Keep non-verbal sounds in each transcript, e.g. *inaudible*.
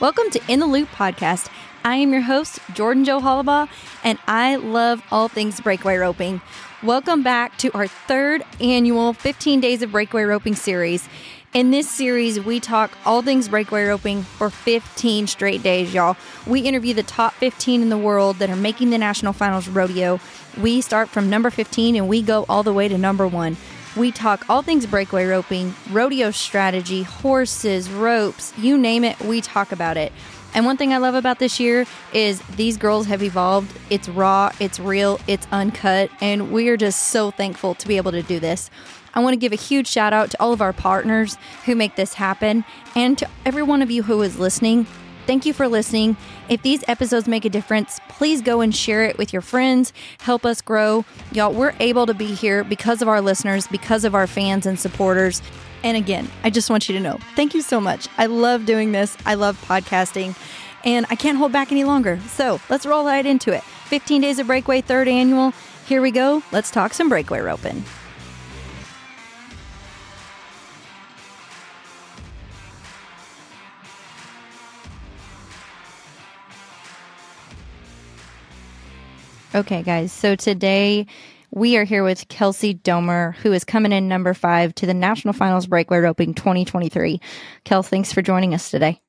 Welcome to In the Loop podcast. I am your host, Jordan Jo Hollabaugh, and I love all things breakaway roping. Welcome back to our third annual 15 Days of Breakaway Roping series. In this series, we talk all things breakaway roping for 15 straight days, y'all. We interview the top 15 in the world that are making the national finals rodeo. We start from number 15 and we go all the way to number one. We talk all things breakaway roping, rodeo strategy, horses, ropes, you name it, we talk about it. And one thing I love about this year is these girls have evolved. It's raw, it's real, it's uncut, and we are just so thankful to be able to do this. I want to give a huge shout out to all of our partners who make this happen and to every one of you who is listening. Thank you for listening. If these episodes make a difference, please go and share it with your friends. Help us grow. Y'all, we're able to be here because of our listeners, because of our fans and supporters. And again, I just want you to know thank you so much. I love doing this, I love podcasting, and I can't hold back any longer. So let's roll right into it. 15 Days of Breakaway, third annual. Here we go. Let's talk some breakaway roping. Okay, guys. So today we are here with Kelsie Domer, who is coming in number five to the National Finals Breakaway Roping 2023. Kels, thanks for joining us today.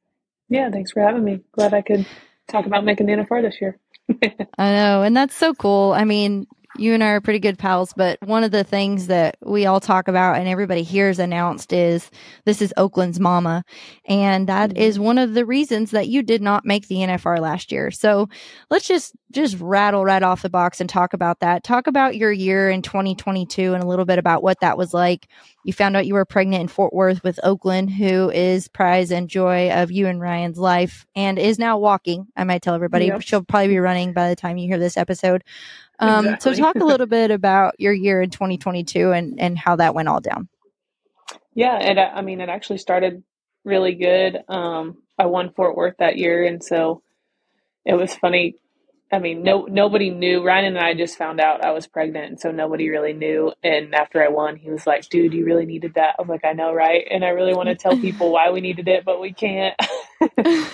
Yeah, thanks for having me. Glad I could talk about making the NFR this year. *laughs* I know, and that's so cool. I mean, you and I are pretty good pals, but one of the things that we all talk about and everybody hears announced is this is Oaklynn's mama. And that is mm-hmm. one of the reasons that you did not make the NFR last year. So let's just, just rattle right off the box and talk about that. Talk about your year in 2022 and a little bit about what that was like. You found out you were pregnant in Fort Worth with Oaklynn, who is prize and joy of you and Ryan's life and is now walking. I might tell everybody yep. she'll probably be running by the time you hear this episode. Um, exactly. So, talk a little *laughs* bit about your year in 2022 and, and how that went all down. Yeah, and I mean, it actually started really good. Um, I won Fort Worth that year, and so it was funny. I mean, no nobody knew. Ryan and I just found out I was pregnant, and so nobody really knew. And after I won, he was like, "Dude, you really needed that." I was like, "I know, right?" And I really want to tell people why we needed it, but we can't. *laughs*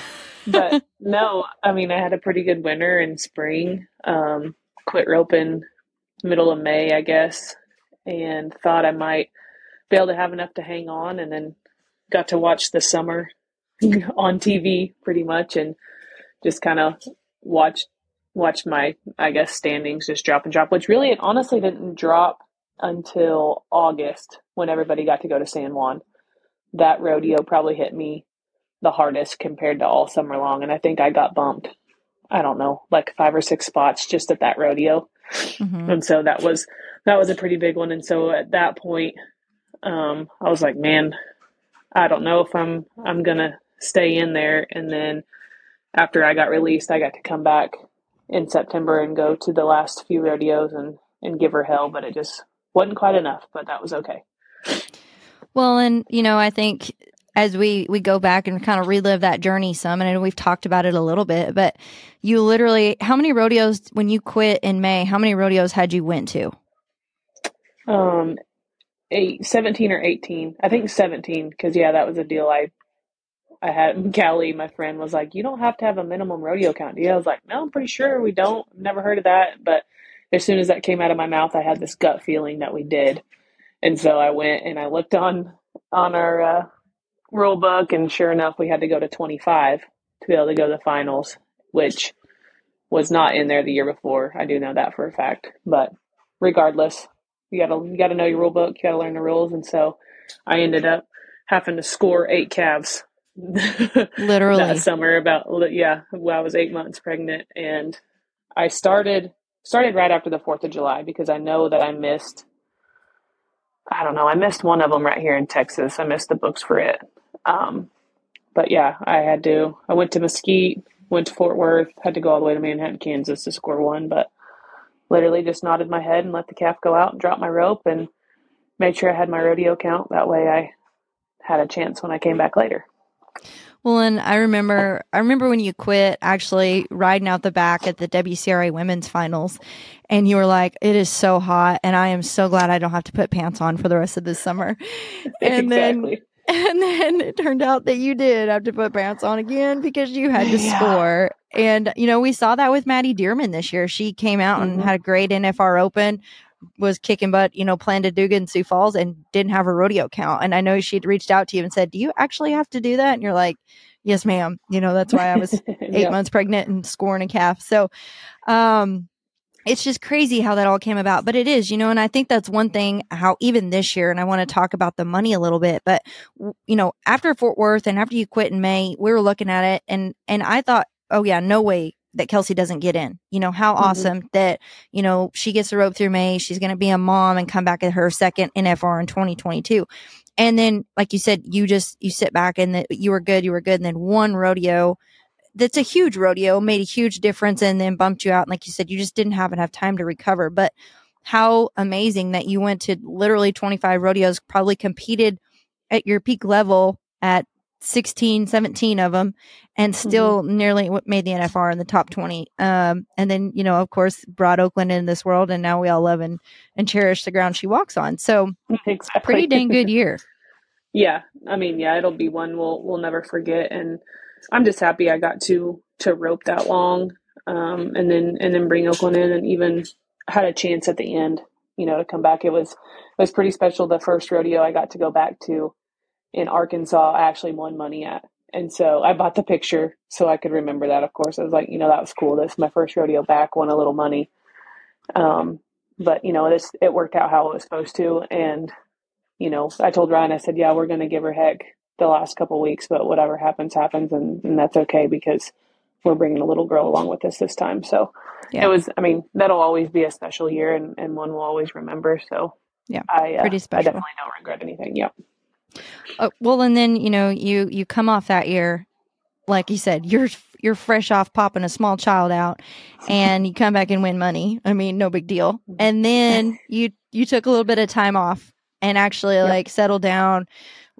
but *laughs* no, I mean, I had a pretty good winter and spring. Um, quit roping middle of May, I guess, and thought I might be able to have enough to hang on, and then got to watch the summer *laughs* on TV pretty much, and just kind of watched watched my I guess standings just drop and drop, which really it honestly didn't drop until August when everybody got to go to San Juan. That rodeo probably hit me the hardest compared to all summer long, and I think I got bumped I don't know, like five or six spots just at that rodeo. Mm-hmm. And so that was that was a pretty big one. And so at that point, um, I was like, man, I don't know if I'm I'm gonna stay in there. And then after I got released, I got to come back in September and go to the last few rodeos and and give her hell, but it just wasn't quite enough. But that was okay. Well, and you know, I think as we we go back and kind of relive that journey some and we've talked about it a little bit but you literally how many rodeos when you quit in may how many rodeos had you went to? Um eight, 17 or 18 i think 17 because yeah that was a deal i i had. *laughs* Callie my friend was like you don't have to have a minimum rodeo count yeah i was like no i'm pretty sure we don't. Never heard of that. But as soon as that came out of my mouth i had this gut feeling that we did. And so i went and i looked on on our uh, rule book, and sure enough, we had to go to 25 to be able to go to the finals, which was not in there the year before. I do know that for a fact. But regardless, you gotta you gotta know your rule book. You gotta learn the rules, and so I ended up having to score eight calves. *laughs* Literally that summer, about yeah, well, I was eight months pregnant, and I started started right after the Fourth of July because I know that I missed. I don't know. I missed one of them right here in Texas. I missed the books for it, um, but yeah, I had to. I went to Mesquite, went to Fort Worth, had to go all the way to Manhattan, Kansas to score one, but literally just nodded my head and let the calf go out and drop my rope and made sure I had my rodeo count. That way, I had a chance when I came back later. Well, and I remember, I remember when you quit actually riding out the back at the WCRA women's finals, and you were like, "It is so hot, and I am so glad I don't have to put pants on for the rest of this summer." *laughs* And exactly. then *laughs* And then it turned out that you did have to put pants on again because you had to yeah. score. And, you know, we saw that with Maddie Dearman this year. She came out mm-hmm. and had a great NFR Open, was kicking butt, you know, planned to do good in Sioux Falls and didn't have a rodeo count. And I know she'd reached out to you and said, Do you actually have to do that? And you're like, Yes, ma'am. You know, that's why I was *laughs* eight months pregnant and scoring a calf. So, um, it's just crazy how that all came about, but it is, you know, and I think that's one thing how even this year, and I want to talk about the money a little bit, but you know, after Fort Worth and after you quit in May, we were looking at it and, and I thought, oh yeah, no way that Kelsie doesn't get in. You know, how mm-hmm. awesome that, you know, she gets the rope through May. She's going to be a mom and come back at her second NFR in 2022. And then, like you said, you just, you sit back and the, you were good, you were good. And then one rodeo that's a huge rodeo, made a huge difference and then bumped you out. And like you said, you just didn't have enough time to recover. But how amazing that you went to literally 25 rodeos, probably competed at your peak level at 16, 17 of them, and mm-hmm. still mm-hmm. nearly made the NFR in the top 20. Um, and then, you know, of course, brought Oaklynn in this world, and now we all love and, and cherish the ground she walks on. So, exactly. pretty dang good year. *laughs* yeah. I mean, yeah, it'll be one we'll, we'll never forget. And, I'm just happy I got to to rope that long, um, and then and then bring Oaklynn in, and even had a chance at the end, you know, to come back. It was it was pretty special. The first rodeo I got to go back to in Arkansas, I actually won money at, and so I bought the picture so I could remember that. Of course, I was like, you know, that was cool. This my first rodeo back, won a little money. Um, but you know, this it worked out how it was supposed to, and you know, I told Ryan, I said, yeah, we're going to give her heck the last couple weeks, but whatever happens, happens, and, and that's okay because we're bringing a little girl along with us this time. So yeah. it was, I mean, that'll always be a special year and, and one we'll always remember. So yeah, I, uh, pretty special. I definitely don't regret anything. Yep. Uh, well, and then, you know, you, you come off that year, like you said, you're, you're fresh off popping a small child out and you come back and win money. I mean, no big deal. Mm-hmm. And then you, you took a little bit of time off and actually yep. like settle down,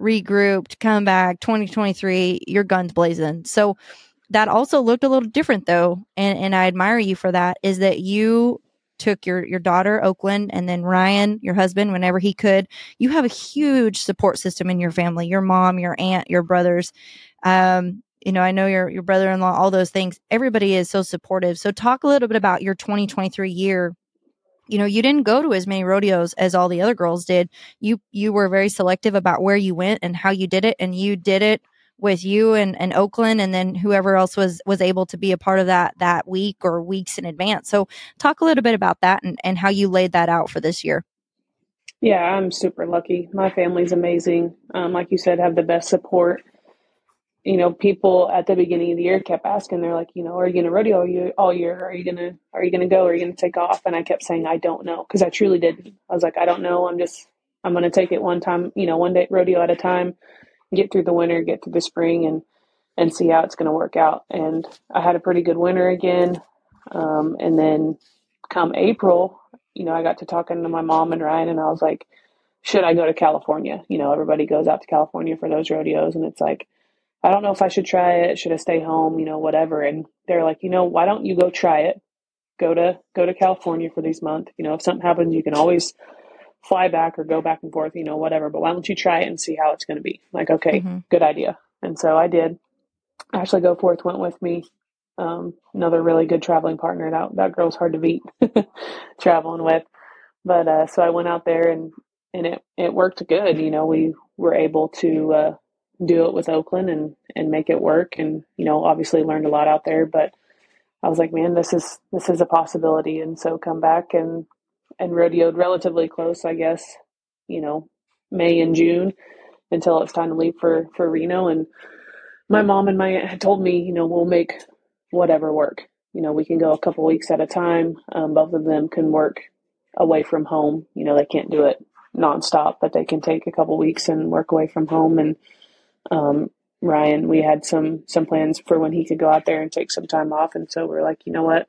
regrouped, come back 2023, your guns blazing. So that also looked a little different though. And, and I admire you for that is that you took your, your daughter, Oaklynn, and then Ryan, your husband, whenever he could. You have a huge support system in your family, your mom, your aunt, your brothers. Um, you know, I know your, your brother-in-law, all those things. Everybody is so supportive. So talk a little bit about your 2023 year you know you didn't go to as many rodeos as all the other girls did you you were very selective about where you went and how you did it and you did it with you and, and oaklynn and then whoever else was was able to be a part of that that week or weeks in advance so talk a little bit about that and, and how you laid that out for this year yeah i'm super lucky my family's amazing um, like you said have the best support you know, people at the beginning of the year kept asking, they're like, you know, are you going to rodeo you all year? Are you going to, are you going to go? Are you going to take off? And I kept saying, I don't know. Cause I truly didn't. I was like, I don't know. I'm just, I'm going to take it one time, you know, one day rodeo at a time, get through the winter, get through the spring and, and see how it's going to work out. And I had a pretty good winter again. Um, and then come April, you know, I got to talking to my mom and Ryan and I was like, should I go to California? You know, everybody goes out to California for those rodeos and it's like, I don't know if I should try it. Should I stay home? You know, whatever. And they're like, you know, why don't you go try it? Go to go to California for these months. You know, if something happens, you can always fly back or go back and forth. You know, whatever. But why don't you try it and see how it's going to be? Like, okay, mm-hmm. good idea. And so I did. Ashley Goforth went with me. Um, another really good traveling partner. That that girl's hard to beat *laughs* traveling with. But uh, so I went out there and and it it worked good. You know, we were able to. Uh, do it with Oakland and and make it work. And you know, obviously learned a lot out there, but I was like, man, this is this is a possibility. And so come back and and rodeoed relatively close, I guess. You know, May and June until it's time to leave for for Reno. And my mom and my aunt had told me, you know, we'll make whatever work. You know, we can go a couple weeks at a time. Um, both of them can work away from home. You know, they can't do it nonstop, but they can take a couple weeks and work away from home and um, Ryan, we had some some plans for when he could go out there and take some time off, and so we're like, you know what,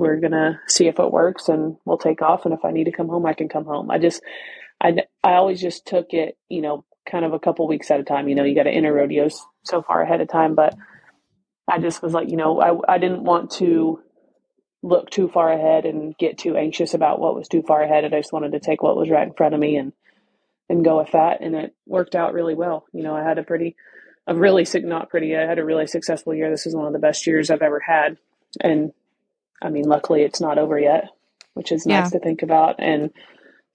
we're gonna see if it works, and we'll take off, and if I need to come home, I can come home. I just, I I always just took it, you know, kind of a couple weeks at a time. You know, you got to enter rodeos so far ahead of time, but I just was like, you know, I I didn't want to look too far ahead and get too anxious about what was too far ahead. And I just wanted to take what was right in front of me and and go with that. And it worked out really well. You know, I had a pretty, a really, not pretty, I had a really successful year. This is one of the best years I've ever had. And I mean, luckily it's not over yet, which is nice yeah. to think about. And,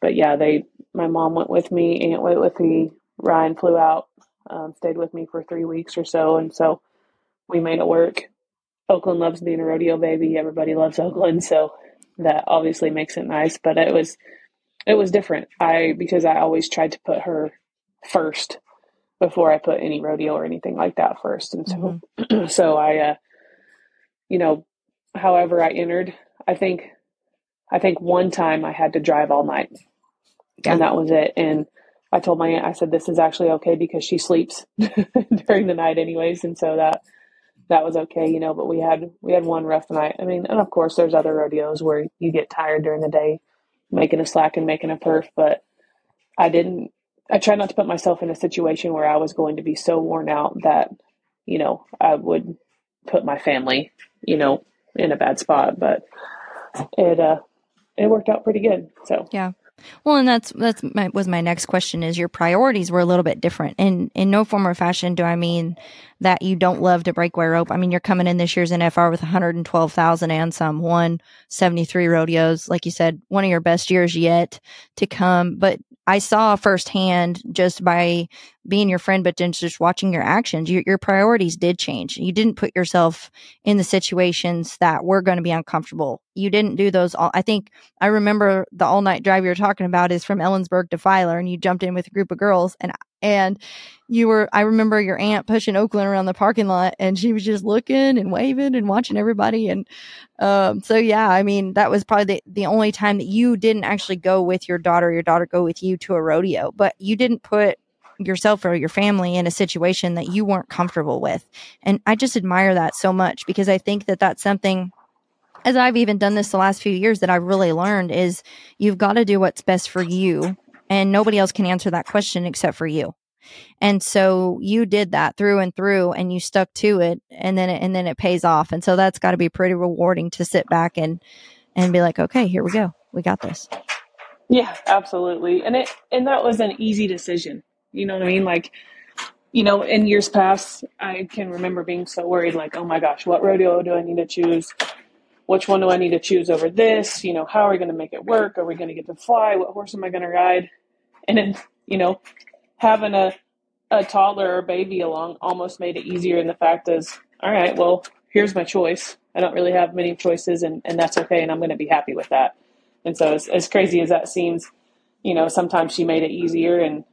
but yeah, they, my mom went with me, Aunt went with me, Ryan flew out, um, stayed with me for three weeks or so. And so we made it work. Oaklynn loves being a rodeo baby. Everybody loves Oaklynn. So that obviously makes it nice, but it was, it was different. I because I always tried to put her first before I put any rodeo or anything like that first. And so mm-hmm. *clears throat* so I uh you know, however I entered, I think I think one time I had to drive all night. Yeah. And that was it. And I told my aunt, I said, this is actually okay because she sleeps *laughs* during the night anyways. And so that, that was okay, you know, but we had, we had one rough night. I mean, and of course there's other rodeos where you get tired during the day making a slack and making a perf, but I didn't. I tried not to put myself in a situation where I was going to be so worn out that, you know, I would put my family, you know, in a bad spot. But it uh, it worked out pretty good. So yeah. Well, and that's that's my, was my next question is your priorities were a little bit different. And in no form or fashion do I mean that you don't love to breakaway rope. I mean, you're coming in this year's NFR with 112,000 and some, one 73 rodeos. Like you said, one of your best years yet to come. But I saw firsthand just by being your friend, but then just watching your actions, your, your priorities did change. You didn't put yourself in the situations that were going to be uncomfortable. You didn't do those. All, I think I remember the all night drive you were talking about is from Ellensburg to Filer, and you jumped in with a group of girls, and and you were i remember your aunt pushing oaklynn around the parking lot and she was just looking and waving and watching everybody and um, so yeah i mean that was probably the, the only time that you didn't actually go with your daughter your daughter go with you to a rodeo but you didn't put yourself or your family in a situation that you weren't comfortable with and i just admire that so much because i think that that's something as i've even done this the last few years that i've really learned is you've got to do what's best for you and nobody else can answer that question except for you. And so you did that through and through and you stuck to it and then it, and then it pays off. And so that's got to be pretty rewarding to sit back and and be like, "Okay, here we go. We got this." Yeah, absolutely. And it and that was an easy decision. You know what I mean? Like you know, in years past, I can remember being so worried like, "Oh my gosh, what rodeo do I need to choose? Which one do I need to choose over this? You know, how are we going to make it work? Are we going to get to fly? What horse am I going to ride?" And then, you know, having a a toddler or baby along almost made it easier. And the fact is, all right, well, here's my choice. I don't really have many choices, and and that's okay, and I'm going to be happy with that. And so, as, as crazy as that seems, you know, sometimes she made it easier, and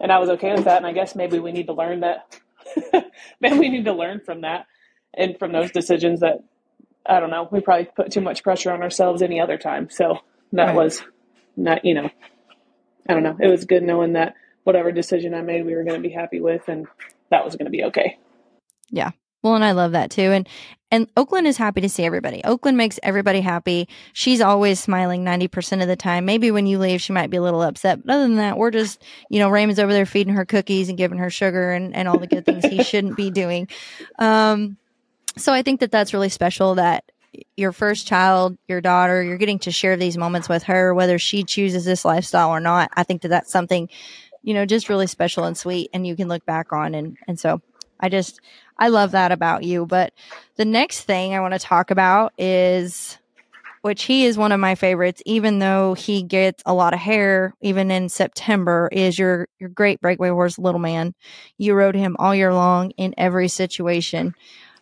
and I was okay with that. And I guess maybe we need to learn that. *laughs* maybe we need to learn from that and from those decisions that I don't know. We probably put too much pressure on ourselves any other time. So that right. was not, you know, I don't know. It was good knowing that whatever decision I made, we were going to be happy with, and that was going to be okay. Yeah. Well, and I love that too. And and Oaklynn is happy to see everybody. Oaklynn makes everybody happy. She's always smiling 90% of the time. Maybe when you leave, she might be a little upset. But other than that, we're just, you know, Raymond's over there feeding her cookies and giving her sugar and, and all the good things he shouldn't be doing. Um, so I think that that's really special that your first child, your daughter, you're getting to share these moments with her, whether she chooses this lifestyle or not. I think that that's something, you know, just really special and sweet and you can look back on. And, and so I just, I love that about you. But the next thing I want to talk about is, which he is one of my favorites, even though he gets a lot of hair, even in September, is your, your great breakaway horse, Little Man. You rode him all year long in every situation.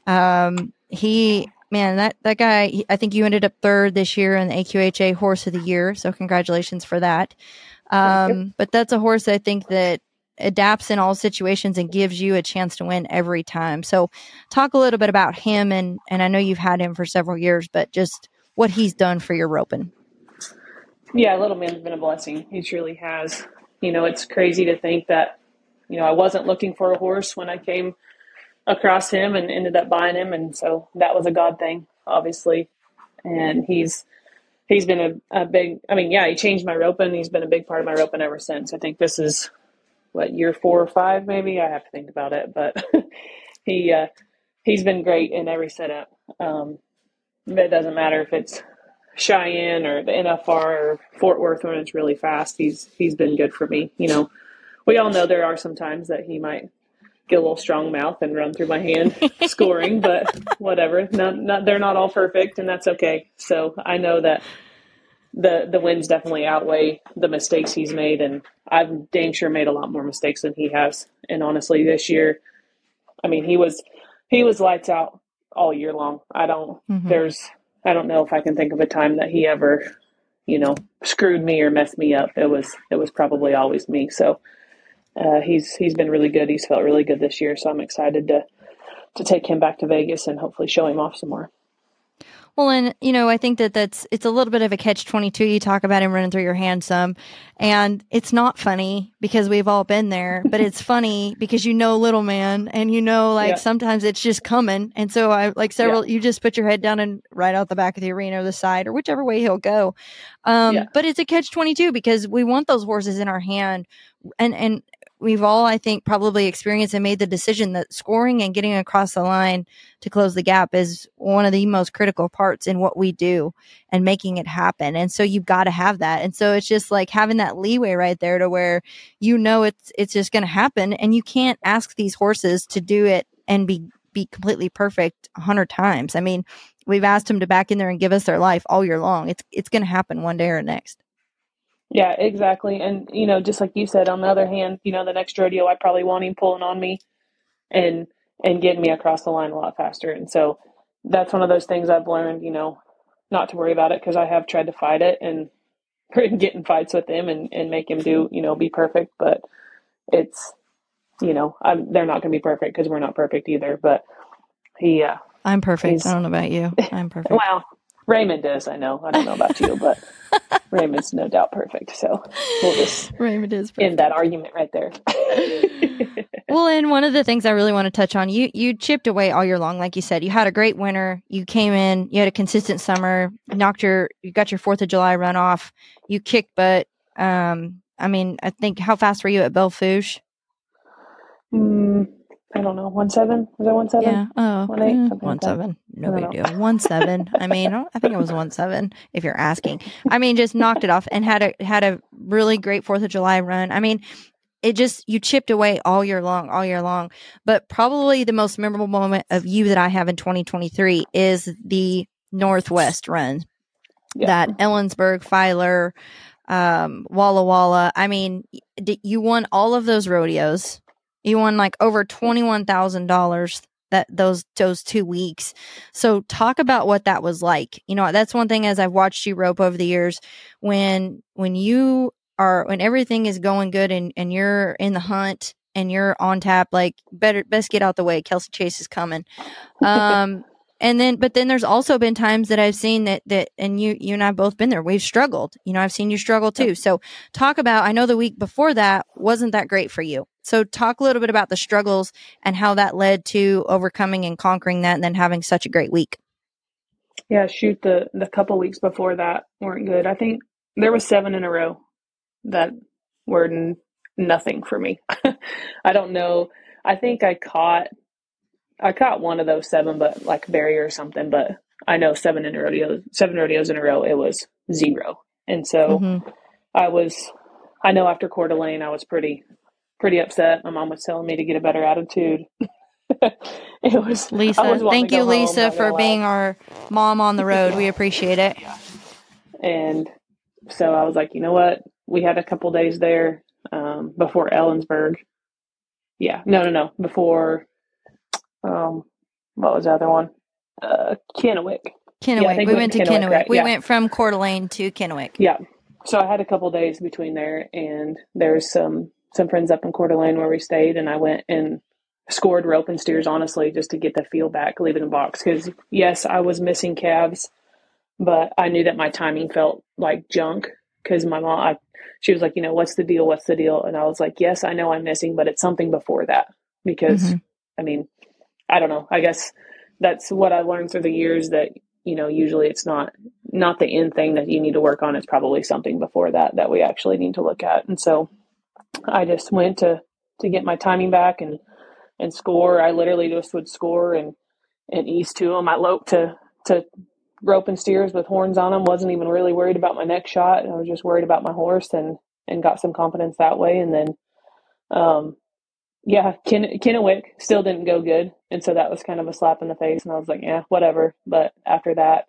Um, he man, that that guy. I think you ended up third this year in the AQHA Horse of the Year. So congratulations for that. Um, but that's a horse I think that adapts in all situations and gives you a chance to win every time. So talk a little bit about him and and I know you've had him for several years, but just what he's done for your roping. Yeah, Little Man's been a blessing. He truly has. You know, it's crazy to think that, you know, I wasn't looking for a horse when I came across him and ended up buying him, and so that was a God thing, obviously. And he's he's been a, a big. I mean, yeah, he changed my roping. He's been a big part of my roping ever since. I think this is what year four or five, maybe. I have to think about it, but *laughs* he uh, he's been great in every setup. Um, it doesn't matter if it's Cheyenne or the NFR or Fort Worth when it's really fast. He's he's been good for me. You know, we all know there are some times that he might get a little strong mouth and run through my hand *laughs* scoring, but whatever. Not, not, they're not all perfect, and that's okay. So I know that the the wins definitely outweigh the mistakes he's made, and I've dang sure made a lot more mistakes than he has. And honestly, this year, I mean, he was he was lights out all year long. I don't mm-hmm. there's I don't know if I can think of a time that he ever, you know, screwed me or messed me up. It was it was probably always me. So uh, he's he's been really good. He's felt really good this year. So I'm excited to to take him back to Vegas and hopefully show him off some more. Well, and you know, I think that that's it's a little bit of a catch twenty two. You talk about him running through your hand some, and it's not funny because we've all been there, but it's *laughs* funny because you know little man, and you know like yeah. sometimes it's just coming, and so I like several. Yeah. You just put your head down and right out the back of the arena or the side or whichever way he'll go. Um, yeah. But it's a catch twenty two because we want those horses in our hand, and and we've all, I think, probably experienced and made the decision that scoring and getting across the line to close the gap is one of the most critical parts in what we do and making it happen. And so you've got to have that. And so it's just like having that leeway right there to where you know it's it's just going to happen and you can't ask these horses to do it and be be completely perfect a hundred times. I mean, we've asked them to back in there and give us their life all year long. It's it's going to happen one day or next. Yeah, exactly. And you know, just like you said, on the other hand, you know, the next rodeo I probably want him pulling on me and and getting me across the line a lot faster. And so that's one of those things I've learned, you know, not to worry about it because I have tried to fight it *laughs* and get in fights with him and, and make him do, you know, be perfect. But it's, you know, I'm, they're not going to be perfect because we're not perfect either. But he, uh, I'm perfect. I don't know about you. I'm *laughs* perfect. well, Raymond is, I know. I don't know about you, but *laughs* Raymond's no doubt perfect. So we'll just Raymond is perfect. end that argument right there. *laughs* well, and one of the things I really want to touch on, you you chipped away all year long, like you said. You had a great winter. You came in. You had a consistent summer. Knocked your. You got your Fourth of July runoff. You kicked butt. Um, I mean, I think how fast were you at Belle Fourche? Mm, I don't know, one seven. Was that one seven? Yeah. Oh, one eight. Mm, one seven. No big deal. One seven. *laughs* I mean, I think it was one seven. If you're asking, I mean, just knocked it off and had a had a really great Fourth of July run. I mean, it just you chipped away all year long, all year long. But probably the most memorable moment of you that I have in 2023 is the Northwest run. Yeah. That Ellensburg, Filer, um, Walla Walla. I mean, you won all of those rodeos you won like over $21,000 that those those 2 weeks. So talk about what that was like. You know, that's one thing as I've watched you rope over the years. When when you are when everything is going good and and you're in the hunt and you're on tap like better best get out the way. Kelsie chase is coming. Um *laughs* and then but then there's also been times that i've seen that that and you you and i've both been there. We've struggled. You know i've seen you struggle too. So talk about i know the week before that wasn't that great for you so talk a little bit about the struggles and how that led to overcoming and conquering that and then having such a great week yeah shoot the the couple weeks before that weren't good i think there was seven in a row that were n- nothing for me *laughs* i don't know i think i caught I caught one of those seven, but like barrier or something. But I know seven in a rodeo, seven rodeos in a row, it was zero. And so mm-hmm. I was, I know after Coeur d'Alene, I was pretty, pretty upset. My mom was telling me to get a better attitude. *laughs* it was Lisa. Thank you, Lisa, for being our mom on the road. We appreciate it. And so I was like, you know what? We had a couple days there um, before Ellensburg. Yeah, no, no, no, before um, what was the other one? Uh, Kennewick. Kennewick. Yeah, we, went, to Kennewick. Kennewick. Right? We yeah. went from Coeur d'Alene to Kennewick. Yeah. So I had a couple days between there, and there's some some friends up in Coeur d'Alene where we stayed, and I went and scored rope and steers honestly just to get the feel back, leave it in the box. Because yes, I was missing calves, but I knew that my timing felt like junk. Because my mom, I, she was like, you know, what's the deal? What's the deal? And I was like, yes, I know I'm missing, but it's something before that. Because mm-hmm. I mean, I don't know. I guess that's what I learned through the years that you know usually it's not not the end thing that you need to work on. It's probably something before that that we actually need to look at. And so I just went to to get my timing back and and score. I literally just would score and and ease to them. I loped to to rope and steers with horns on them. wasn't even really worried about my next shot. I was just worried about my horse and and got some confidence that way. And then um, yeah, Ken- Kennewick still didn't go good, and so that was kind of a slap in the face. And I was like, yeah, whatever. But after that,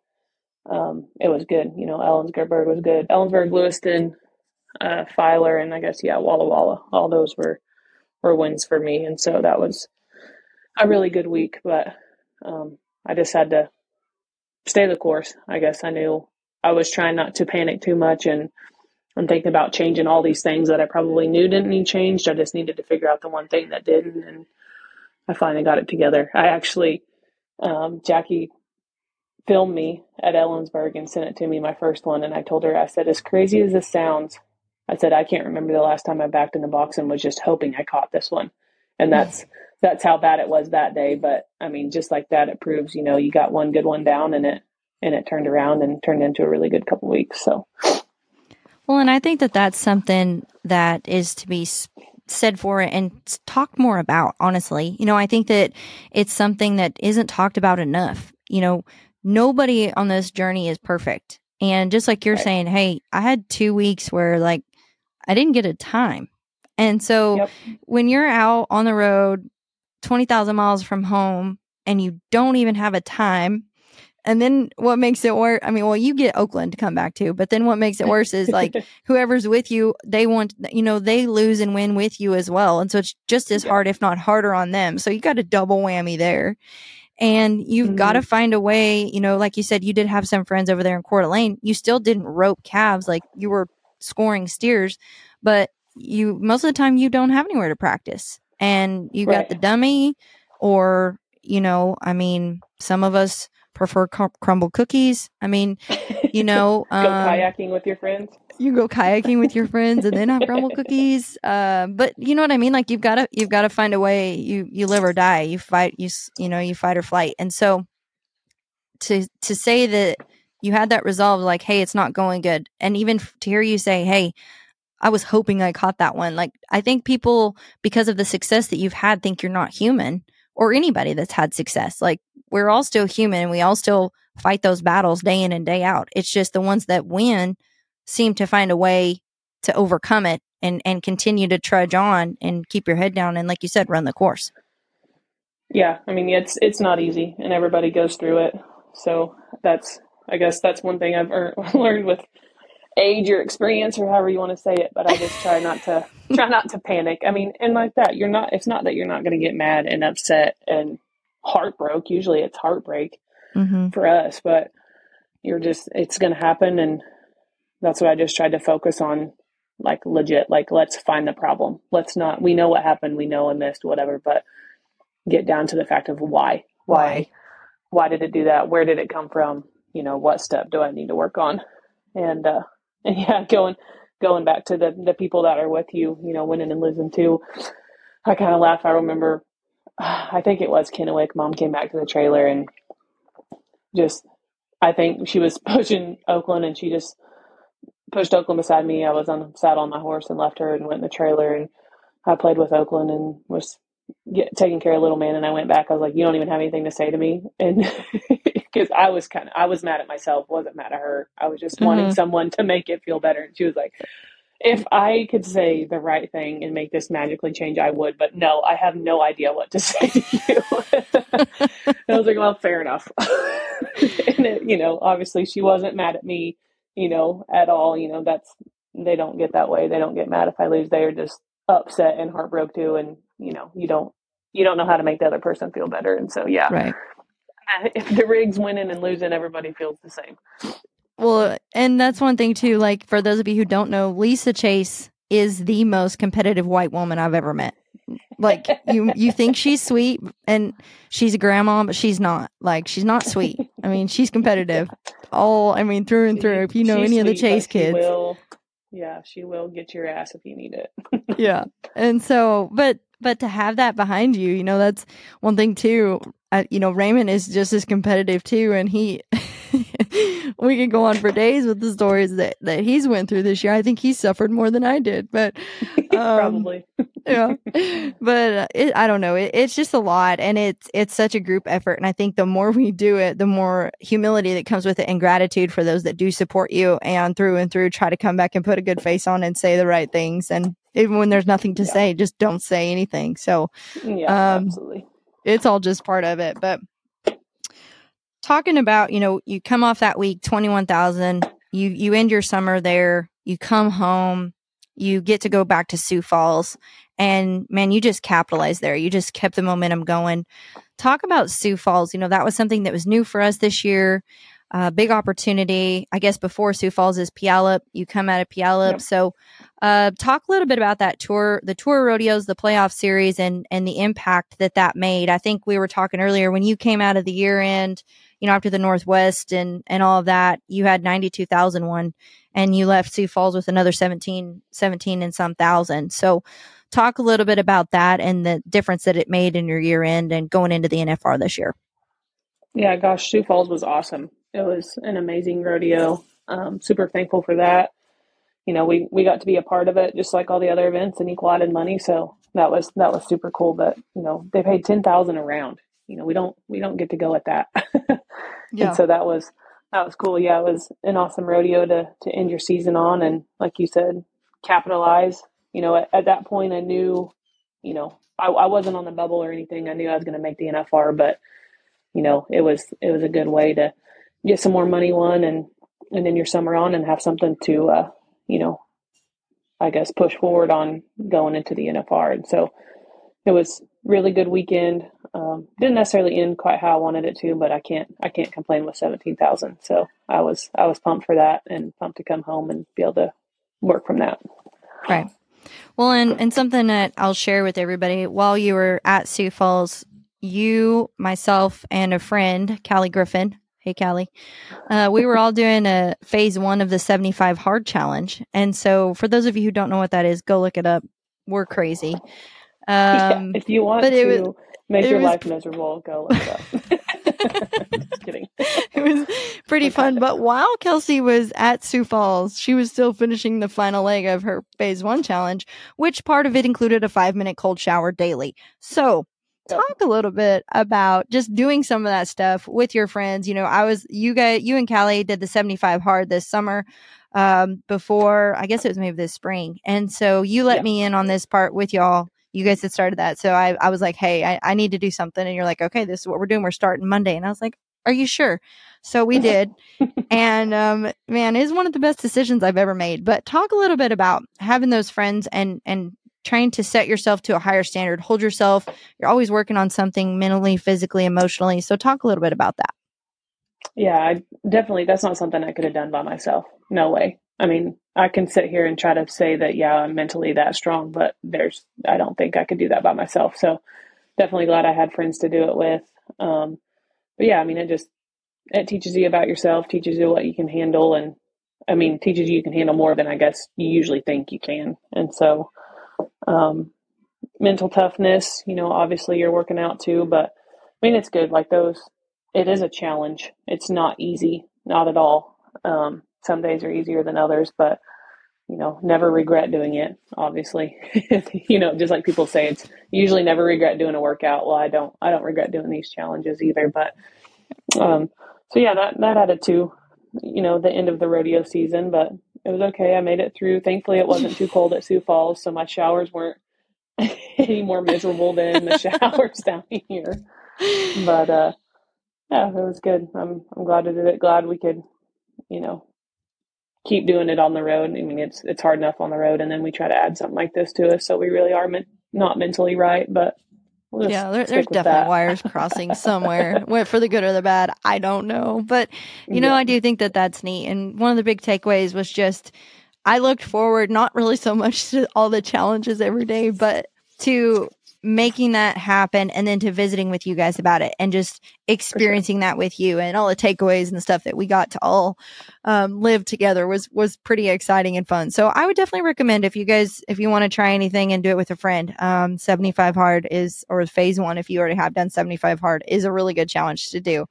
um, it was good. You know, Ellensburg was good. Ellensburg, Lewiston, uh, Filer, and I guess yeah, Walla Walla. All those were were wins for me, and so that was a really good week. But um, I just had to stay the course. I guess I knew I was trying not to panic too much and I'm thinking about changing all these things that I probably knew didn't need changed. I just needed to figure out the one thing that didn't, and I finally got it together. I actually, um, Jackie filmed me at Ellensburg and sent it to me, my first one, and I told her, I said, as crazy as this sounds, I said, I can't remember the last time I backed in the box and was just hoping I caught this one. And hmm. that's that's how bad it was that day. But I mean, just like that, it proves, you know, you got one good one down and it and it turned around and turned into a really good couple weeks. So well, and I think that that's something that is to be said for it and talked more about, honestly. You know, I think that it's something that isn't talked about enough. You know, nobody on this journey is perfect. And just like you're right. saying, hey, I had two weeks where like I didn't get a time. And so yep. when you're out on the road 20,000 miles from home and you don't even have a time, and then what makes it worse? I mean, well, you get Oaklynn to come back to, but then what makes it worse is like *laughs* whoever's with you, they want, you know, they lose and win with you as well. And so it's just as hard, if not harder on them. So you got a double whammy there. And you've mm-hmm. got to find a way, you know, like you said, you did have some friends over there in Coeur d'Alene. You still didn't rope calves like you were scoring steers, but you, most of the time, you don't have anywhere to practice. And you right. got the dummy, or, you know, I mean, some of us, prefer cr- Crumbl cookies. I mean, you *laughs* know, go um, kayaking with your friends. You go kayaking with your friends and then have Crumbl cookies. Uh, but you know what I mean? Like you've got to you've got to find a way. You you live or die. You fight. You you know you fight or flight. And so to to say that you had that resolve, like, hey, it's not going good, and even to hear you say, hey. I was hoping I caught that one. Like, I think people, because of the success that you've had, think you're not human or anybody that's had success. Like we're all still human and we all still fight those battles day in and day out. It's just the ones that win seem to find a way to overcome it and and continue to trudge on and keep your head down and like you said run the course. Yeah, I mean it's it's not easy and everybody goes through it. So that's I guess that's one thing I've *laughs* learned with age or experience or however you want to say it but i just try not to try not to panic. I mean and like that you're not it's not that you're not going to get mad and upset and heartbroken. usually it's heartbreak mm-hmm. for us but you're just it's going to happen and that's what i just tried to focus on like legit like let's find the problem. Let's not we know what happened we know and missed whatever but get down to the fact of why. Why? Why did it do that? Where did it come from you know what step do i need to work on and uh *laughs* and yeah, going going back to the the people that are with you, you know, winning and losing too. I kind of laugh. I remember, *sighs* I think it was Kennewick. Mom came back to the trailer and just, I think she was *laughs* pushing Oaklynn and she just pushed Oaklynn beside me. I was on saddle on my horse and left her and went in the trailer and I played with Oaklynn and was get, taking care of little man. And I went back. I was like, you don't even have anything to say to me. And *laughs* because I was kind of I was mad at myself, wasn't mad at her. I was just mm-hmm. wanting someone to make it feel better. And she was like, if I could say the right thing and make this magically change, I would. But no, I have no idea what to *laughs* say to you. I was like, well, fair enough. *laughs* and it, you know, obviously she wasn't mad at me, you know, at all. You know, that's they don't get that way. They don't get mad if I lose. They are just upset and heartbroken too. And you know, you don't you don't know how to make the other person feel better. And so, yeah, right *laughs* if the rig's winning and losing, everybody feels the same. Well, and that's one thing too. Like for those of you who don't know, Lisa Chase is the most competitive white woman I've ever met. Like you, you think she's sweet and she's a grandma, but she's not. Like she's not sweet. I mean, she's competitive. All I mean, through and through. If you know she's any sweet, of the Chase kids, will, yeah, she will get your ass if you need it. *laughs* yeah, and so, but but to have that behind you, you know, that's one thing too. Uh, you know, Raymond is just as competitive too, and he. *laughs* we could go on for days with the stories that that he's went through this year. I think he suffered more than I did, but *laughs* um, probably *laughs* yeah. But uh, it, I don't know. It, it's just a lot, and it's it's such a group effort. And I think the more we do it, the more humility that comes with it, and gratitude for those that do support you and through and through try to come back and put a good face on and say the right things and even when there's nothing to yeah. say, just don't say anything. So, yeah, um, absolutely. It's all just part of it. But talking about, you know, you come off that week, 21,000, you, you end your summer there, you come home, you get to go back to Sioux Falls and man, you just capitalized there. You just kept the momentum going. Talk about Sioux Falls. You know, that was something that was new for us this year. Uh, big opportunity. I guess before Sioux Falls is Puyallup. You come out of Puyallup. Yep. So, uh, talk a little bit about that tour, the tour rodeos, the playoff series, and and the impact that that made. I think we were talking earlier when you came out of the year end, you know, after the Northwest and and all of that, you had ninety two thousand one, and you left Sioux Falls with another 17, 17 and some thousand. So, talk a little bit about that and the difference that it made in your year end and going into the NFR this year. Yeah, gosh, Sioux Falls was awesome. It was an amazing rodeo. Um, super thankful for that. You know, we, we got to be a part of it, just like all the other events, and equal added money. So that was that was super cool. But you know, they paid ten thousand a round. You know, we don't we don't get to go at that. *laughs* yeah. And so that was that was cool. Yeah, it was an awesome rodeo to to end your season on, and like you said, capitalize. You know, at, at that point, I knew, you know, I, I wasn't on the bubble or anything. I knew I was going to make the NFR, but you know, it was it was a good way to get some more money won and and then your summer on and have something to uh, you know I guess push forward on going into the NFR and so it was really good weekend. Um, didn't necessarily end quite how I wanted it to but I can't I can't complain with 17,000 so I was I was pumped for that and pumped to come home and be able to work from that. Right. Well and and something that I'll share with everybody while you were at Sioux Falls you myself and a friend Callie Griffin Hey, Callie. Uh, we were all doing a phase one of the 75 hard challenge. And so, for those of you who don't know what that is, go look it up. We're crazy. Um, yeah, if you want to was, make your was, life miserable, go look it up. *laughs* Just kidding. it was pretty fun. But while Kelsie was at Sioux Falls, she was still finishing the final leg of her phase one challenge, which part of it included a five minute cold shower daily. So, talk a little bit about just doing some of that stuff with your friends. You know, I was you guys, you and Callie did the 75 hard this summer um, before, I guess it was maybe this spring. And so you let yeah. me in on this part with y'all. You guys had started that. So I, I was like, hey, I, I need to do something. And you're like, okay, this is what we're doing. We're starting Monday. And I was like, are you sure? So we *laughs* did. and um, man, it's one of the best decisions I've ever made. But talk a little bit about having those friends and and trying to set yourself to a higher standard, hold yourself. You're always working on something mentally, physically, emotionally. So talk a little bit about that. Yeah, I definitely that's not something I could have done by myself. No way. I mean, I can sit here and try to say that yeah, I'm mentally that strong, but there's I don't think I could do that by myself. So definitely glad I had friends to do it with. Um, but yeah, I mean, it just it teaches you about yourself, teaches you what you can handle, and I mean, teaches you you can handle more than I guess you usually think you can. And so um, mental toughness, you know, obviously you're working out too, but I mean, it's good. Like those, it is a challenge. It's not easy, not at all. Um, some days are easier than others, but you know, never regret doing it. Obviously, *laughs* you know, just like people say, it's usually never regret doing a workout. Well, I don't, I don't regret doing these challenges either. But, um, so yeah, that that added to, you know, the end of the rodeo season. But it was okay. I made it through. Thankfully, it wasn't too cold at Sioux Falls, so my showers weren't *laughs* any more miserable than the showers *laughs* down here. But uh, yeah, it was good. I'm I'm glad I did it. Glad we could, you know, keep doing it on the road. I mean, it's it's hard enough on the road, and then we try to add something like this to us, so we really are men- not mentally right, but We'll yeah, there, there's definitely wires crossing somewhere, *laughs* for the good or the bad. I don't know, but you know, I do think that that's neat. And one of the big takeaways was just I looked forward not really so much to all the challenges every day, but to making that happen and then to visiting with you guys about it and just experiencing sure. that with you and all the takeaways and the stuff that we got to all um, live together was was pretty exciting and fun so i would definitely recommend if you guys if you want to try anything and do it with a friend um, 75 hard is or phase one if you already have done 75 hard is a really good challenge to do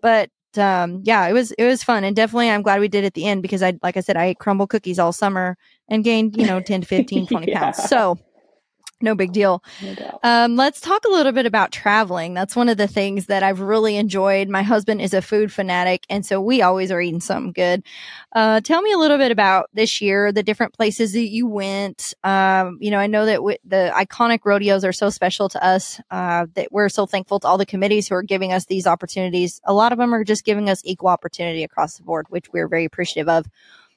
but um, yeah, it was it was fun and definitely I'm glad we did at the end because I like I said I ate Crumbl cookies all summer and gained you know 10 to 15 20 *laughs* yeah. pounds. So No big deal. No um, let's talk a little bit about traveling. That's one of the things that I've really enjoyed. My husband is a food fanatic, and so we always are eating something good. Uh, tell me a little bit about this year, the different places that you went. Um, you know, I know that w- the iconic rodeos are so special to us uh, that we're so thankful to all the committees who are giving us these opportunities. A lot of them are just giving us equal opportunity across the board, which we're very appreciative of.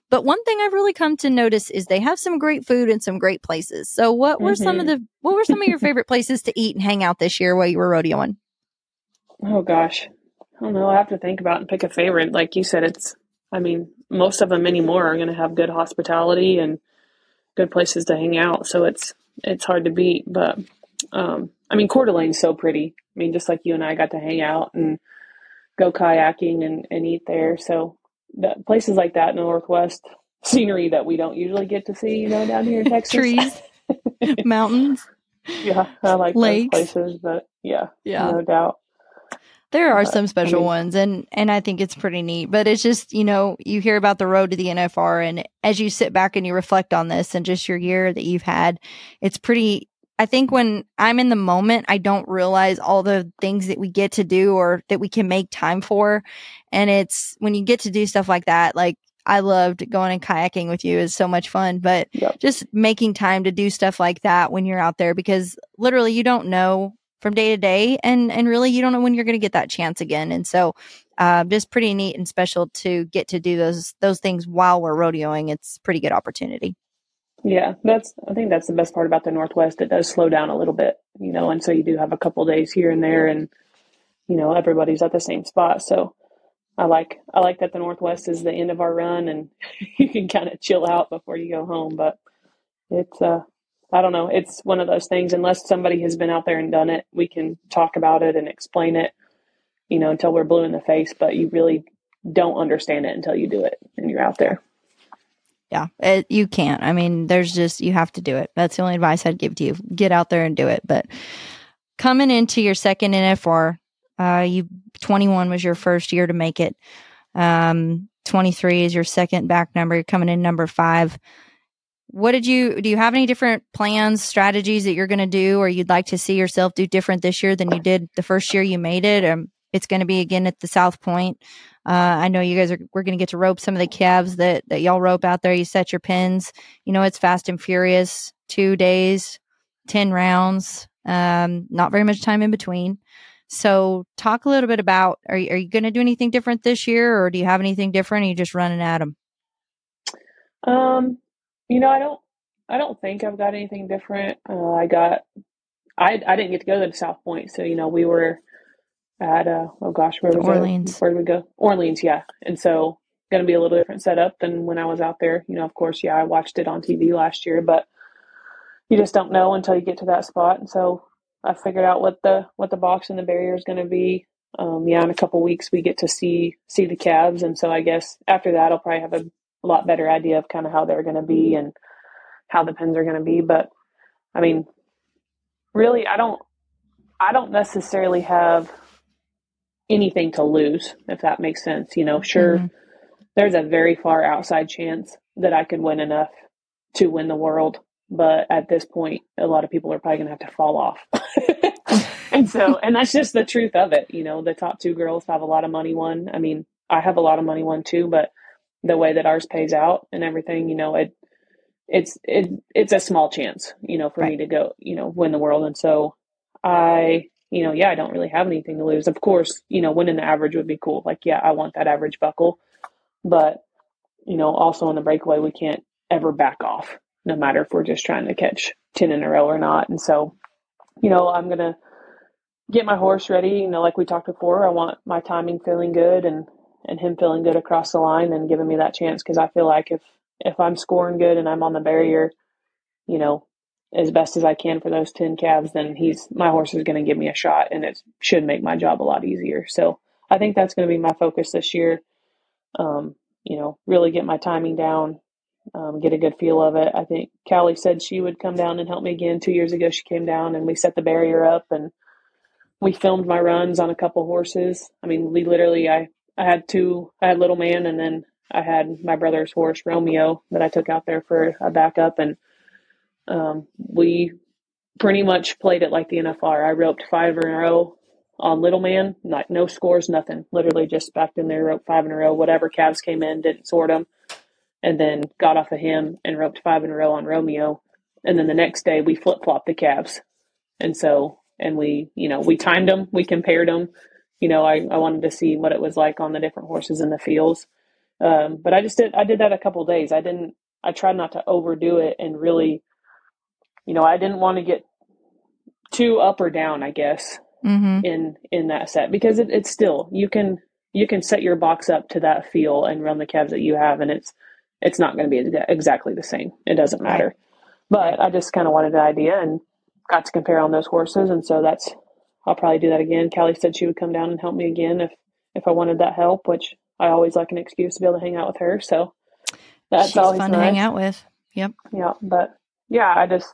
But one thing I've really come to notice is they have some great food and some great places. So what were mm-hmm. some of mm-hmm. the what were some of your *laughs* favorite places to eat and hang out this year while you were rodeoing? Oh gosh. I don't know. I have to think about and pick a favorite. Like you said, it's I mean, most of them anymore are gonna have good hospitality and good places to hang out. So it's it's hard to beat. But um I mean Coeur d'Alene's so pretty. I mean, just like you and I got to hang out and go kayaking and, and eat there. So that places like that in the Northwest, scenery that we don't usually get to see, you know, down here in *laughs* Texas. Trees, *laughs* mountains. Yeah, I like lakes. those places, but yeah, yeah, no doubt. There are some special I mean, ones, and and I think it's pretty neat. But it's just you know you hear about the road to the NFR, and as you sit back and you reflect on this and just your year that you've had, it's pretty I think when I'm in the moment, I don't realize all the things that we get to do or that we can make time for. And it's when you get to do stuff like that, like I loved going and kayaking with you is so much fun, but yep. just making time to do stuff like that when you're out there because literally you don't know from day to day and and really you don't know when you're going to get that chance again. And so uh, just pretty neat and special to get to do those those things while we're rodeoing. It's pretty good opportunity. Yeah, that's I think that's the best part about the Northwest. It does slow down a little bit, you know, and so you do have a couple days here and there and you know, everybody's at the same spot. So I like I like that the Northwest is the end of our run and *laughs* you can kind of chill out before you go home, but it's uh I don't know, it's one of those things unless somebody has been out there and done it, we can talk about it and explain it, you know, until we're blue in the face, but you really don't understand it until you do it and you're out there yeah, it, you can't. I mean, there's just, you have to do it. That's the only advice I'd give to you. Get out there and do it. But coming into your second NFR, uh, you 21 was your first year to make it. Um, 23 is your second back number. You're coming in number five. What did you do? You have any different plans, strategies that you're going to do, or you'd like to see yourself do different this year than you did the first year you made it? Um, it's going to be again at the South Point. Uh, I know you guys are. We're going to get to rope some of the calves that that y'all rope out there. You set your pins. You know it's fast and furious. Two days, ten rounds. Um, not very much time in between. So, talk a little bit about are you, are you going to do anything different this year, or do you have anything different? Are you just running at them? Um, you know, I don't. I don't think I've got anything different. Uh, I got. I I didn't get to go to South Point, so you know we were at uh oh gosh where was Orleans. Where did we go? Orleans, yeah. And so going to be a little different setup than when I was out there. You know, of course, yeah, I watched it on TV last year, but you just don't know until you get to that spot. And so I figured out what the what the box and the barrier is going to be. Um, yeah, in a couple weeks we get to see see the calves, and so I guess after that I'll probably have a, a lot better idea of kind of how they're going to be and how the pins are going to be. But I mean, really, I don't I don't necessarily have anything to lose, if that makes sense. You know, sure, mm-hmm. there's a very far outside chance that I could win enough to win the world. But at this point, a lot of people are probably going to have to fall off. *laughs* and so, and that's just the truth of it. You know, the top two girls have a lot of money won. I mean, I have a lot of money won too, but the way that ours pays out and everything, you know, it, it's, it, it's a small chance, you know, for right. me to go, you know, win the world. And so I you know, yeah, I don't really have anything to lose. Of course, you know, winning the average would be cool. Like, yeah, I want that average buckle. But, you know, also in the breakaway, we can't ever back off, no matter if we're just trying to catch 10 in a row or not. And so, you know, I'm going to get my horse ready. You know, like we talked before, I want my timing feeling good and, and him feeling good across the line and giving me that chance. Cause I feel like if, if I'm scoring good and I'm on the barrier, you know, as best as I can for those 10 calves, then he's, my horse is going to give me a shot and it should make my job a lot easier. So I think that's going to be my focus this year. Um, you know, really get my timing down, um, get a good feel of it. I think Callie said she would come down and help me again. Two years ago, she came down and we set the barrier up and we filmed my runs on a couple horses. I mean, we literally, I, I had two, I had Little Man and then I had my brother's horse, Romeo, that I took out there for a backup. And um, we pretty much played it like the NFR. I roped five in a row on Little Man, like no scores, nothing. Literally just backed in there, roped five in a row. Whatever calves came in, didn't sort them, and then got off of him and roped five in a row on Romeo. And then the next day we flip flopped the calves, and so and we you know we timed them, we compared them. You know, I, I wanted to see what it was like on the different horses in the fields. Um, but I just did I did that a couple days. I didn't I tried not to overdo it and really, you know, I didn't want to get too up or down. I guess mm-hmm. in in that set because it, it's still you can you can set your box up to that feel and run the calves that you have, and it's it's not going to be exactly the same. It doesn't matter. But I just kind of wanted an idea and got to compare on those horses, and so that's I'll probably do that again. Callie said she would come down and help me again if if I wanted that help, which I always like an excuse to be able to hang out with her. So that's She's always fun nice. to hang out with. Yep. Yeah, but yeah, I just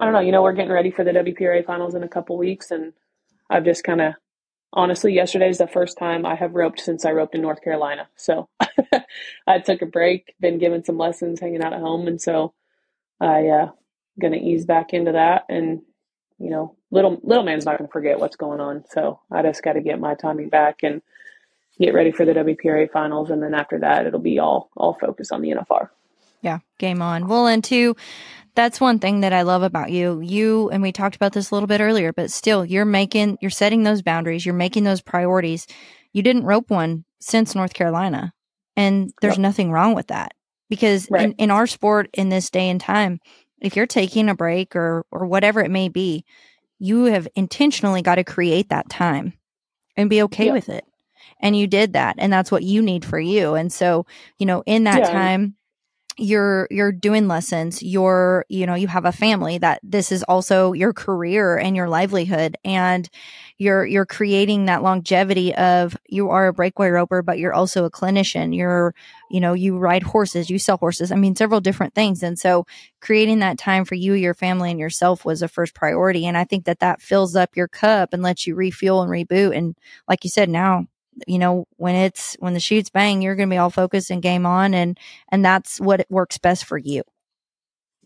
I don't know. You know, we're getting ready for the WPRA finals in a couple weeks, and I've just kind of honestly, yesterday is the first time I have roped since I roped in North Carolina. So *laughs* I took a break, been given some lessons, hanging out at home, and so I uh, gonna ease back into that. And you know, little little man's not gonna forget what's going on. So I just got to get my timing back and get ready for the WPRA finals, and then after that, it'll be all all focus on the NFR. Yeah, game on. Well, and two, that's one thing that I love about you. You and we talked about this a little bit earlier, but still, you're making, you're setting those boundaries, you're making those priorities. You didn't rope one since North Carolina, and there's nothing wrong with that because right. in, in our sport in this day and time, if you're taking a break or or whatever it may be, you have intentionally got to create that time and be okay with it. And you did that, and that's what you need for you. And so, you know, in that yeah. time you're you're doing lessons you're you know you have a family that this is also your career and your livelihood and you're you're creating that longevity of you are a breakaway roper but you're also a clinician. You're you know you ride horses you sell horses i mean several different things. And so creating that time for you your family and yourself was a first priority. And i think that that fills up your cup and lets you refuel and reboot. And like you said now you know when it's when the chutes bang you're going to be all focused and game on and and that's what works best for you.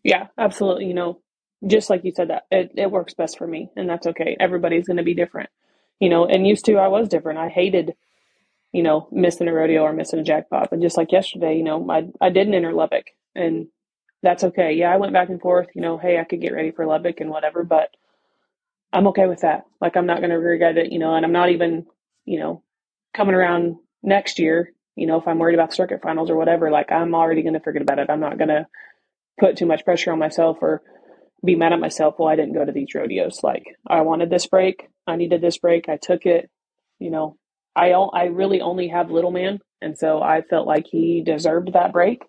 Yeah absolutely you know just like you said that it, it works best for me and that's okay everybody's going to be different you know and used to i was different i hated you know missing a rodeo or missing a jackpot but just like yesterday you know i, I didn't enter lubbock and that's okay yeah i went back and forth you know hey i could get ready for lubbock and whatever but i'm okay with that like i'm not going to regret it you know and i'm not even you know coming around next year, you know, if I'm worried about the circuit finals or whatever, like I'm already going to forget about it. I'm not going to put too much pressure on myself or be mad at myself. Well, I didn't go to these rodeos. Like I wanted this break. I needed this break. I took it. You know, I I really only have little man, and so I felt like he deserved that break.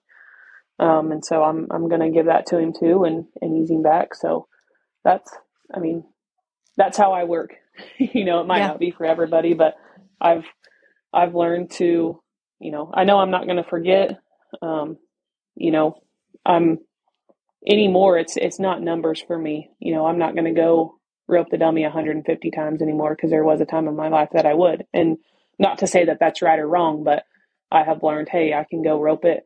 Um, and so I'm I'm going to give that to him too, and and ease him back. So that's I mean, that's how I work. *laughs* you know, it might yeah. not be for everybody, but I've I've learned to, you know, I know I'm not going to forget. Um, you know, I'm anymore. It's it's not numbers for me. You know, I'm not going to go rope the dummy 150 times anymore because there was a time in my life that I would. And not to say that that's right or wrong, but I have learned, hey, I can go rope it.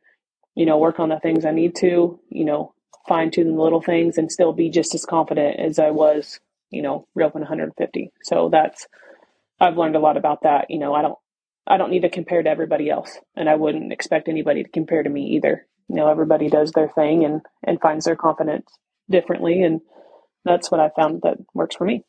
You know, work on the things I need to. You know, fine tune the little things and still be just as confident as I was. You know, roping 150. So that's I've learned a lot about that. You know, I don't I don't need to compare to everybody else, and I wouldn't expect anybody to compare to me either. You know, everybody does their thing and and finds their confidence differently, and that's what I found that works for me.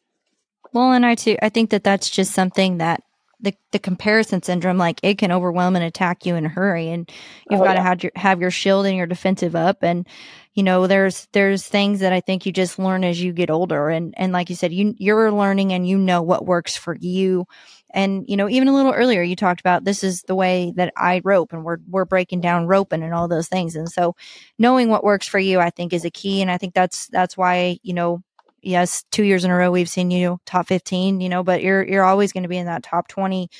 Well, and I too, I think that that's just something that the the comparison syndrome, like it can overwhelm and attack you in a hurry, and you've oh, got to have your have your shield and your defensive up, and you know there's there's things that I think you just learn as you get older, and and like you said, you you're learning and you know what works for you and, you know, even a little earlier, you talked about this is the way that I rope and we're, we're breaking down roping and all those things. And so knowing what works for you, I think is a key. And I think that's, that's why, you know, yes, two years in a row, we've seen you top 15, you know, but you're, you're always going to be in that top 20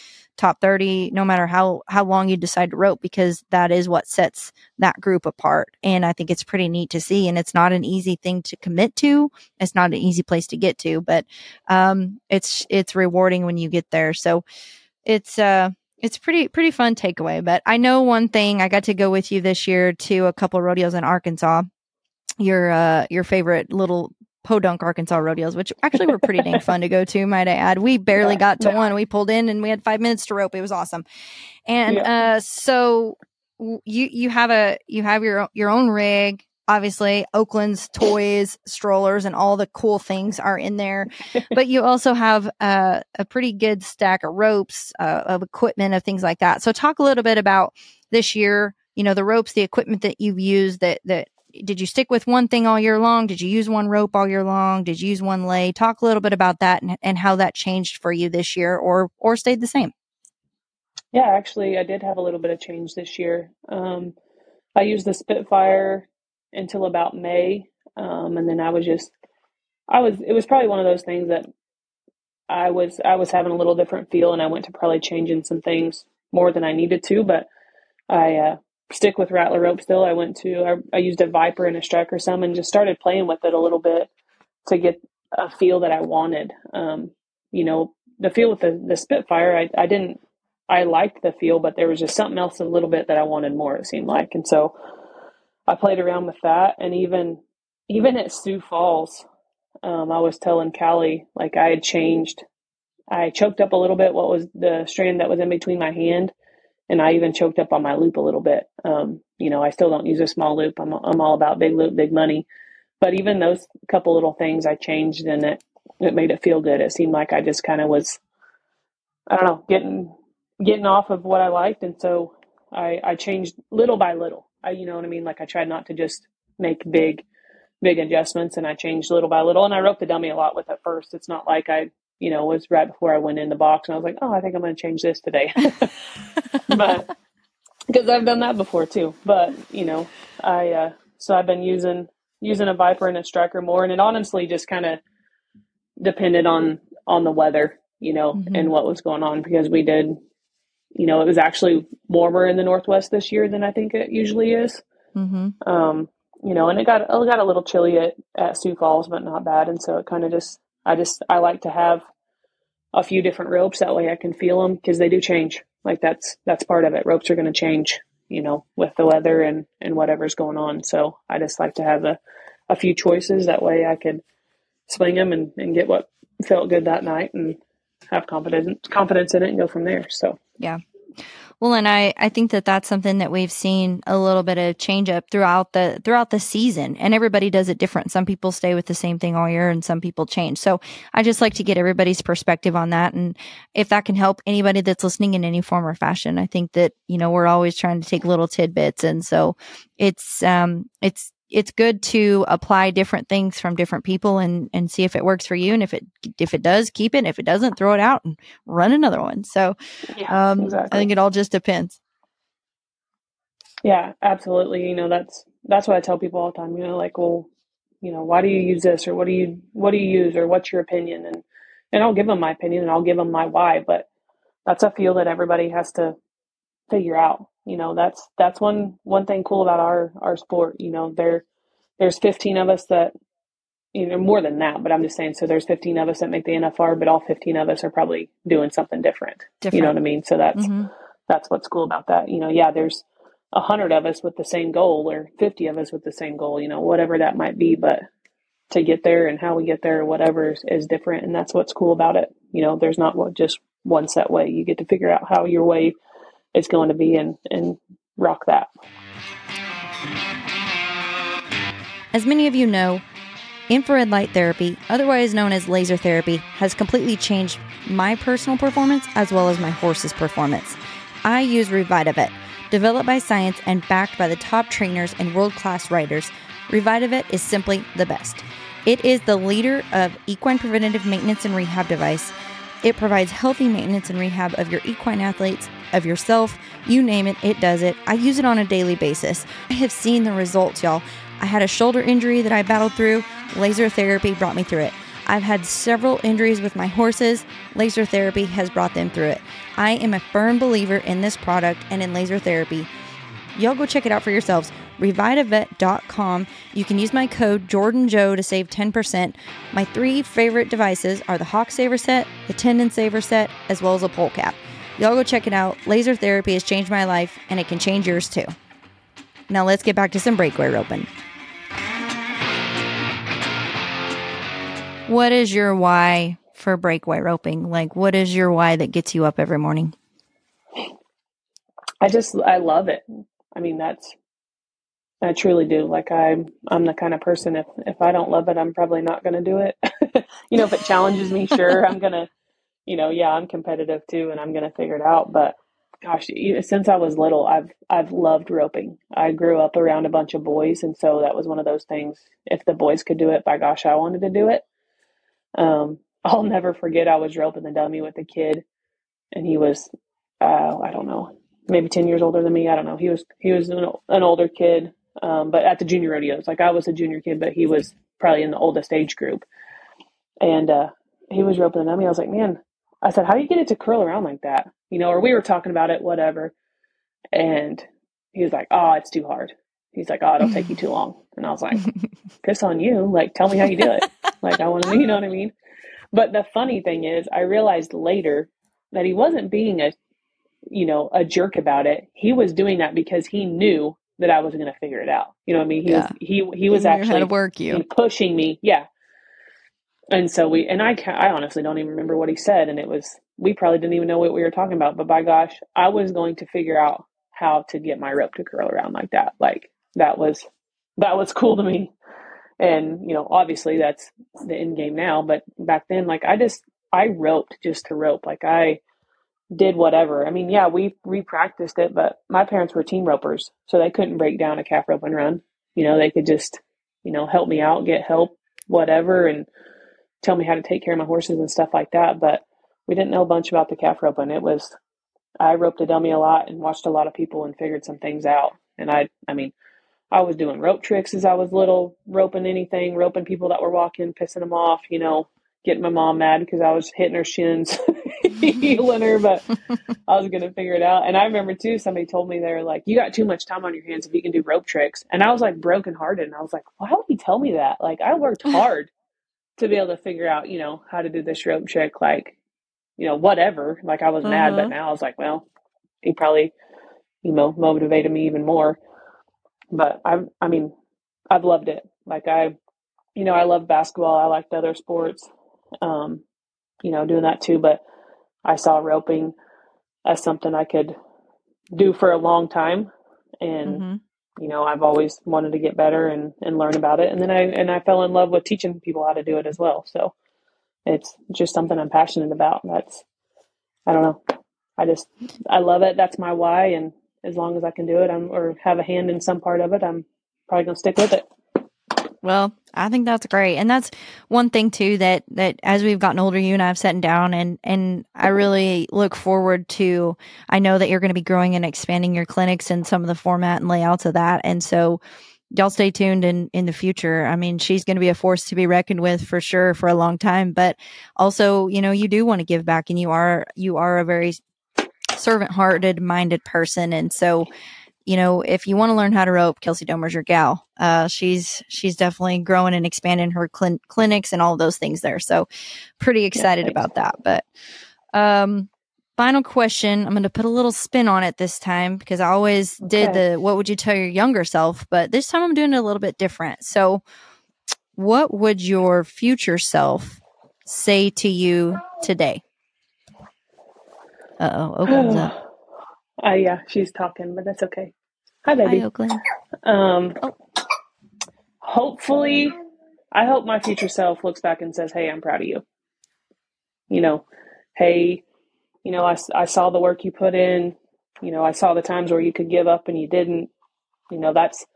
top 30 no matter how how long you decide to rope because that is what sets that group apart. And i think it's pretty neat to see and it's not an easy thing to commit to. It's not an easy place to get to but um it's it's rewarding when you get there. So it's uh it's pretty pretty fun takeaway. But i know one thing i got to go with you this year to a couple rodeos in arkansas. Your uh your favorite little Podunk, Arkansas rodeos, which actually were pretty dang fun to go to, might I add. We barely Yeah, got to yeah. one. We pulled in and we had five minutes to rope. It was awesome. And Yeah. uh, so you you have a you have your your own rig. Obviously, Oaklynn's toys, strollers, and all the cool things are in there. *laughs* but you also have uh, a pretty good stack of ropes, uh, of equipment, of things like that. So, talk a little bit about this year. You know, the ropes, the equipment that you've used. That that did you stick with one thing all year long? Did you use one rope all year long? Did you use one lay? Talk a little bit about that and, and how that changed for you this year, or or stayed the same. Yeah, actually, I did have a little bit of change this year. Um, I used the Spitfire until about May, um, and then I was just, I was, it was probably one of those things that I was, I was having a little different feel, and I went to probably changing some things more than I needed to, but I uh, stick with Rattler rope still. I went to, I, I used a Viper and a Striker some, and just started playing with it a little bit to get a feel that I wanted. Um, you know, the feel with the the Spitfire, I, I didn't I liked the feel, but there was just something else a little bit that I wanted more. It seemed like, and so I played around with that. And even even at Sioux Falls, um, I was telling Callie like I had changed. I choked up a little bit. What was the strand that was in between my hand, and I even choked up on my loop a little bit. Um, you know, I still don't use a small loop. I'm I'm all about big loop, big money. But even those couple little things I changed, and it it made it feel good. It seemed like I just kind of was, I don't know, getting getting off of what I liked, and so I I changed little by little. I you know what I mean. Like I tried not to just make big big adjustments, and I changed little by little. And I roped the dummy a lot with it first. It's not like I you know was right before I went in the box, and I was like, oh, I think I'm going to change this today, *laughs* but because I've done that before too. But you know, I uh, so I've been using using a Viper and a Striker more, and it honestly just kind of depended on on the weather, you know, Mhm. and what was going on because we did, you know, it was actually warmer in the Northwest this year than I think it usually is. Mm-hmm. Um, you know, and it got it got a little chilly at, at Sioux Falls, but not bad. And so it kind of just, I just, I like to have a few different ropes that way I can feel them because they do change. Like that's that's part of it. Ropes are going to change, you know, with the weather and and whatever's going on. So I just like to have a a few choices that way I could swing them and, and get what felt good that night and have confidence confidence in it and go from there. So Well, and I, I think that that's something that we've seen a little bit of change up throughout the throughout the season, and everybody does it different. Some people stay with the same thing all year, and some people change. So I just like to get everybody's perspective on that, and if that can help anybody that's listening in any form or fashion, I think that you know we're always trying to take little tidbits, and so it's um it's it's good to apply different things from different people and and see if it works for you, and if it if it does, keep it. And if it doesn't, throw it out and run another one. So. yeah, Um, exactly. I think it all just depends. Yeah, absolutely. You know, that's that's what I tell people all the time. You know, like, well, you know, why do you use this, or what do you what do you use, or what's your opinion? And and I'll give them my opinion, and I'll give them my why. But that's a feel that everybody has to figure out. You know, that's that's one one thing cool about our our sport. You know, there there's 15 of us that you know more than that, but I'm just saying. So there's 15 of us that make the NFR, but all 15 of us are probably doing something different. Different. You know what I mean? So that's Mhm. that's what's cool about that. You know, yeah, there's a hundred of us with the same goal or 50 of us with the same goal, you know, whatever that might be, but to get there and how we get there or whatever is, is different. And that's what's cool about it. You know, there's not just one set way. You get to figure out how your way is going to be and, and rock that. As many of you know, infrared light therapy, otherwise known as laser therapy, has completely changed my personal performance as well as my horse's performance. I use Revitavet, developed by science and backed by the top trainers and world class riders. Revitavet is simply the best. It is the leader of equine preventative maintenance and rehab device. It provides healthy maintenance and rehab of your equine athletes, of yourself, you name it, it does it. I use it on a daily basis. I have seen the results, y'all. I had a shoulder injury that I battled through. Laser therapy brought me through it. I've had several injuries with my horses. Laser therapy has brought them through it. I am a firm believer in this product and in laser therapy. Y'all go check it out for yourselves. Revitavet.com. You can use my code JordanJo to save 10%. My three favorite devices are the Hock Saver set, the Tendon Saver set, as well as a poll cap. Y'all go check it out. Laser therapy has changed my life and it can change yours too. Now let's get back to some breakaway roping. what is your why for breakaway roping? Like, what is your why that gets you up every morning? I just, I love it. I mean, that's, I truly do. Like I'm, I'm the kind of person, if, if I don't love it, I'm probably not going to do it. *laughs* you know, if it challenges me, sure, I'm going to, you know, yeah, I'm competitive too, and I'm going to figure it out. But gosh, since I was little, I've I've loved roping. I grew up around a bunch of boys, and so that was one of those things. If the boys could do it, by gosh, I wanted to do it. Um, *laughs* I'll never forget. I was roping the dummy with a kid, and he was, uh, I don't know, maybe ten years older than me. I don't know. He was he was an, an older kid, um, but at the junior rodeos, like I was a junior kid, but he was probably in the oldest age group, and uh, he was roping the dummy. I was like, man, I said, how do you get it to curl around like that? You know, or we were talking about it, whatever, and he was like, oh, it's too hard. He's like, oh, it'll take you too *laughs* long. And I was like, *laughs* piss on you. Like, tell me how you do it. like, I want to, you know what I mean? But the funny thing is, I realized later that he wasn't being a, you know, a jerk about it. He was doing that because he knew that I was going to figure it out. You know what I mean? He yeah. was he he was actually to work you pushing me. Yeah. And so we and I I honestly don't even remember what he said, and it was we probably didn't even know what we were talking about. But by gosh, I was going to figure out how to get my rope to curl around like that. Like that was that was cool to me. And you know, obviously that's the end game now. But back then, like I just I roped just to rope. Like I did whatever. I mean, yeah, we we practiced it, but my parents were team ropers, so they couldn't break down a calf rope and run. You know, they could just, you know, help me out, get help, whatever, and tell me how to take care of my horses and stuff like that. But we didn't know a bunch about the calf roping. It was I roped a dummy a lot and watched a lot of people and figured some things out. And I, I mean, I was doing rope tricks as I was little, roping anything, roping people that were walking, pissing them off, you know, getting my mom mad because I was hitting her shins, *laughs* heeling her, but *laughs* I was going to figure it out. And I remember too, somebody told me they were like, you got too much time on your hands if you can do rope tricks. And I was like broken hearted. And I was like, why would he tell me that? Like I worked *laughs* hard to be able to figure out, you know, how to do this rope trick. Like, you know, whatever. Like I was uh-huh. mad, but uh-huh. now I was like, well, he probably, you know, motivated me even more. But I, I mean, I've loved it. Like I, you know, I love basketball. I liked other sports, um, you know, doing that too. But I saw roping as something I could do for a long time, and mm-hmm. You know, I've always wanted to get better and and learn about it. And then I and I fell in love with teaching people how to do it as well. So it's just something I'm passionate about. That's I don't know. I just I love it. That's my why, and as long as I can do it, I'm or have a hand in some part of it, I'm probably gonna stick with it. Well, I think that's great. And that's one thing too that that as we've gotten older, you and I have sat down and and I really look forward to I know that you're going to be growing and expanding your clinics and some of the format and layouts of that. And so y'all stay tuned in in the future. I mean, she's going to be a force to be reckoned with for sure for a long time, but also, you know, you do want to give back and you are you are a very servant hearted minded person and so you know, if you want to learn how to rope, Kelsie Domer's your gal. Uh, she's she's definitely growing and expanding her cl- clinics and all those things there. So, pretty excited yeah, about that. But um, final question, I'm going to put a little spin on it this time because I always okay. did the what would you tell your younger self, but this time I'm doing it a little bit different. So, what would your future self say to you today? Uh oh, opens up. *sighs* *clears throat* Uh, yeah, she's talking, but that's okay. Hi, baby. Hi, Oaklynn. Um, oh. Hopefully, I hope my future self looks back and says, "Hey, I'm proud of you." You know, hey, you know, I, I saw the work you put in. You know, I saw the times where you could give up and you didn't. You know, that's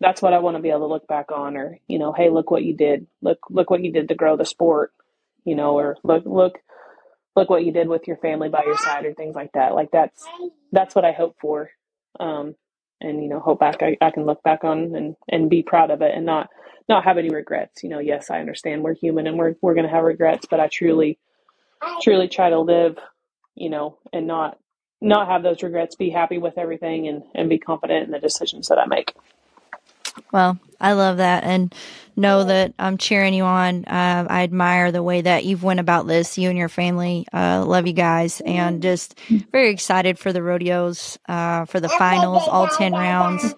that's what I want to be able to look back on, or you know, hey, look what you did. Look look what you did to grow the sport. You know, or look look look what you did with your family by your side or things like that. Like that's that's what I hope for. Um, and you know, hope back I, I can look back on and, and be proud of it and not not have any regrets. You know, yes, I understand we're human and we're we're gonna have regrets, but I truly truly try to live, you know, and not not have those regrets, be happy with everything and, and be confident in the decisions that I make. Well, I love that and know that I'm cheering you on. Uh, I admire the way that you've went about this, you and your family. Uh, love you guys and just very excited for the rodeos, uh, for the finals, all 10 rounds.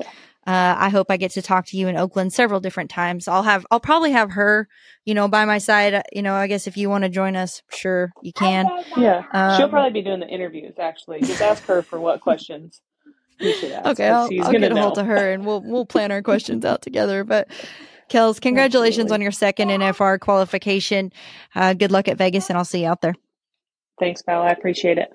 Uh, I hope I get to talk to you in Oaklynn several different times. I'll have, I'll probably have her, you know, by my side. You know, I guess if you want to join us, sure you can. Yeah, um, she'll probably be doing the interviews. Actually, just ask her for what questions *laughs* you should ask. Okay, I'll, I'll get a hold of her and we'll we'll plan our questions out together. But Kels, *laughs* congratulations Absolutely. on your second NFR qualification. Uh, good luck at Vegas, and I'll see you out there. Thanks, Val. I appreciate it.